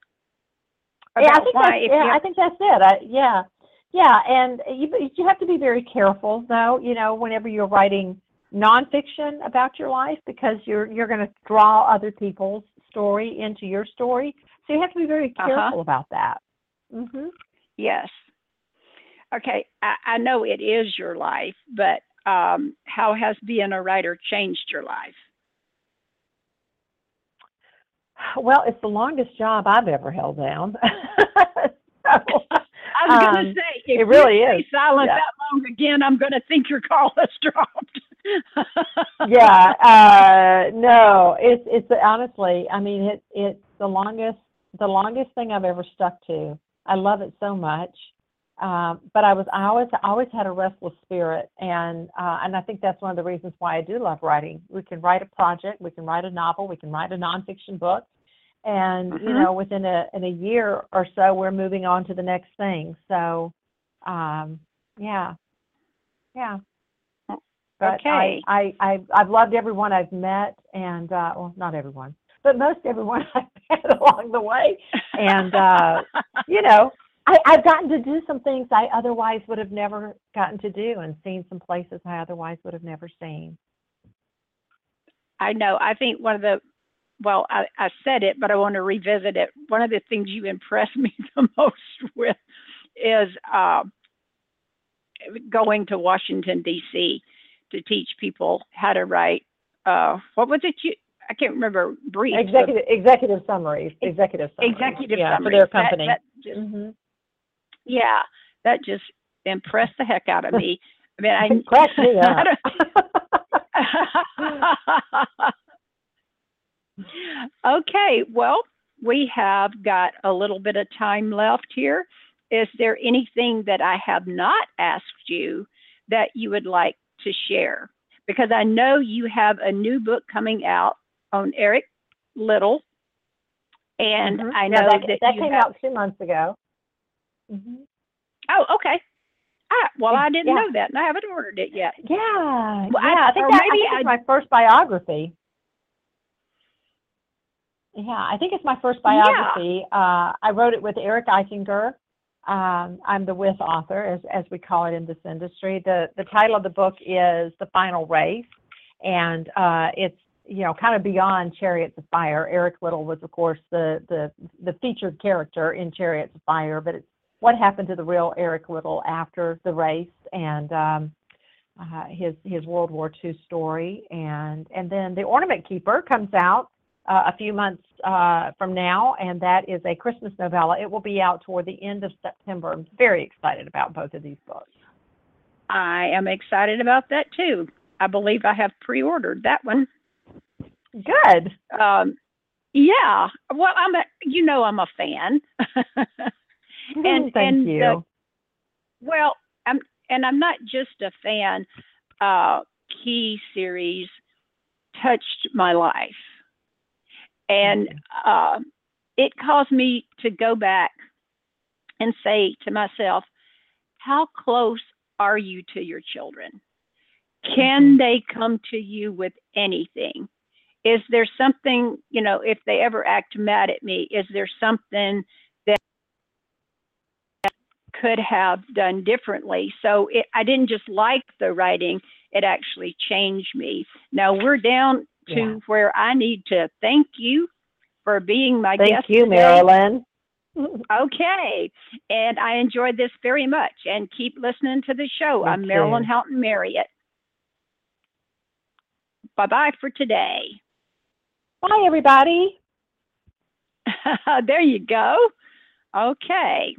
yeah, I think why that's, yeah, you I think that's it. I, yeah, yeah, and you you have to be very careful though. You know, whenever you're writing nonfiction about your life, because you're you're going to draw other people's story into your story. So you have to be very Uh-huh. careful about that. hmm yes. Okay, I, I know it is your life, but um, how has being a writer changed your life? Well, it's the longest job I've ever held down. so, I was going Um, to say, if it really you is. silent Yeah. that long again, I'm going to think your call has dropped. yeah, uh, no, it's it's honestly, I mean, it it's the longest the longest thing I've ever stuck to. I love it so much. Um, but I was I always I always had a restless spirit, and uh, and I think that's one of the reasons why I do love writing. We can write a project, we can write a novel, we can write a nonfiction book, and Mhm. you know within a in a year or so we're moving on to the next thing. So, um, yeah, yeah. But Okay. I, I, I, I've loved everyone I've met, and uh, well, not everyone, but most everyone I've met along the way. And uh, you know, I, I've gotten to do some things I otherwise would have never gotten to do, and seen some places I otherwise would have never seen. I know. I think one of the, well, I, I said it, but I want to revisit it. One of the things you impressed me the most with is uh, going to Washington, D.C. to teach people how to write. Uh, what was it? You, I can't remember. Brief. but Executive executive summaries, executive summaries, executive yeah, for their company. that just- Mhm. Yeah, that just impressed the heck out of me. I mean, I It cracked me I okay, well, we have got a little bit of time left here. Is there anything that I have not asked you that you would like to share? Because I know you have a new book coming out on Eric Liddell, and Mhm. I Yeah, know that, that, that came have, out two months ago. Mhm. Oh, okay. Ah, well, I didn't Yeah. know that, and I haven't ordered it yet. Yeah, Well, I- yeah. I, think or that, I maybe think it's my first biography. Yeah, I think it's my first Yeah. biography. Uh, I wrote it with Eric Eichinger. Um, I'm the with author, as as we call it in this industry. the The title of the book is The Final Race, and uh, it's you know kind of beyond Chariots of Fire. Eric Liddell was, of course, the the the featured character in Chariots of Fire, but it's what happened to the real Eric Liddell after the race, and um, uh, his his World War II story, and and then the Ornament Keeper comes out uh, a few months uh, from now, and that is a Christmas novella. It will be out toward the end of September. I'm very excited about both of these books. I am excited about that too. I believe I have pre-ordered that one. Good. Um, yeah. Well, I'm a, you know, I'm a fan. And- Thank and you. the- well, I'm, and I'm not just a fan. Uh, Key series touched my life, and uh, it caused me to go back and say to myself, "How close are you to your children? Can they come to you with anything?" is there something you know if they ever act mad at me is there something could have done differently so it, i didn't just like the writing it actually changed me now we're down to Yeah. where i need to thank you for being my Thank guest Thank you, today. Merilyn. Okay. And I enjoyed this very much. And keep listening to the show. Me I'm Merilyn. Houghton Marriott. Bye bye for today. Bye, everybody. there you go. Okay.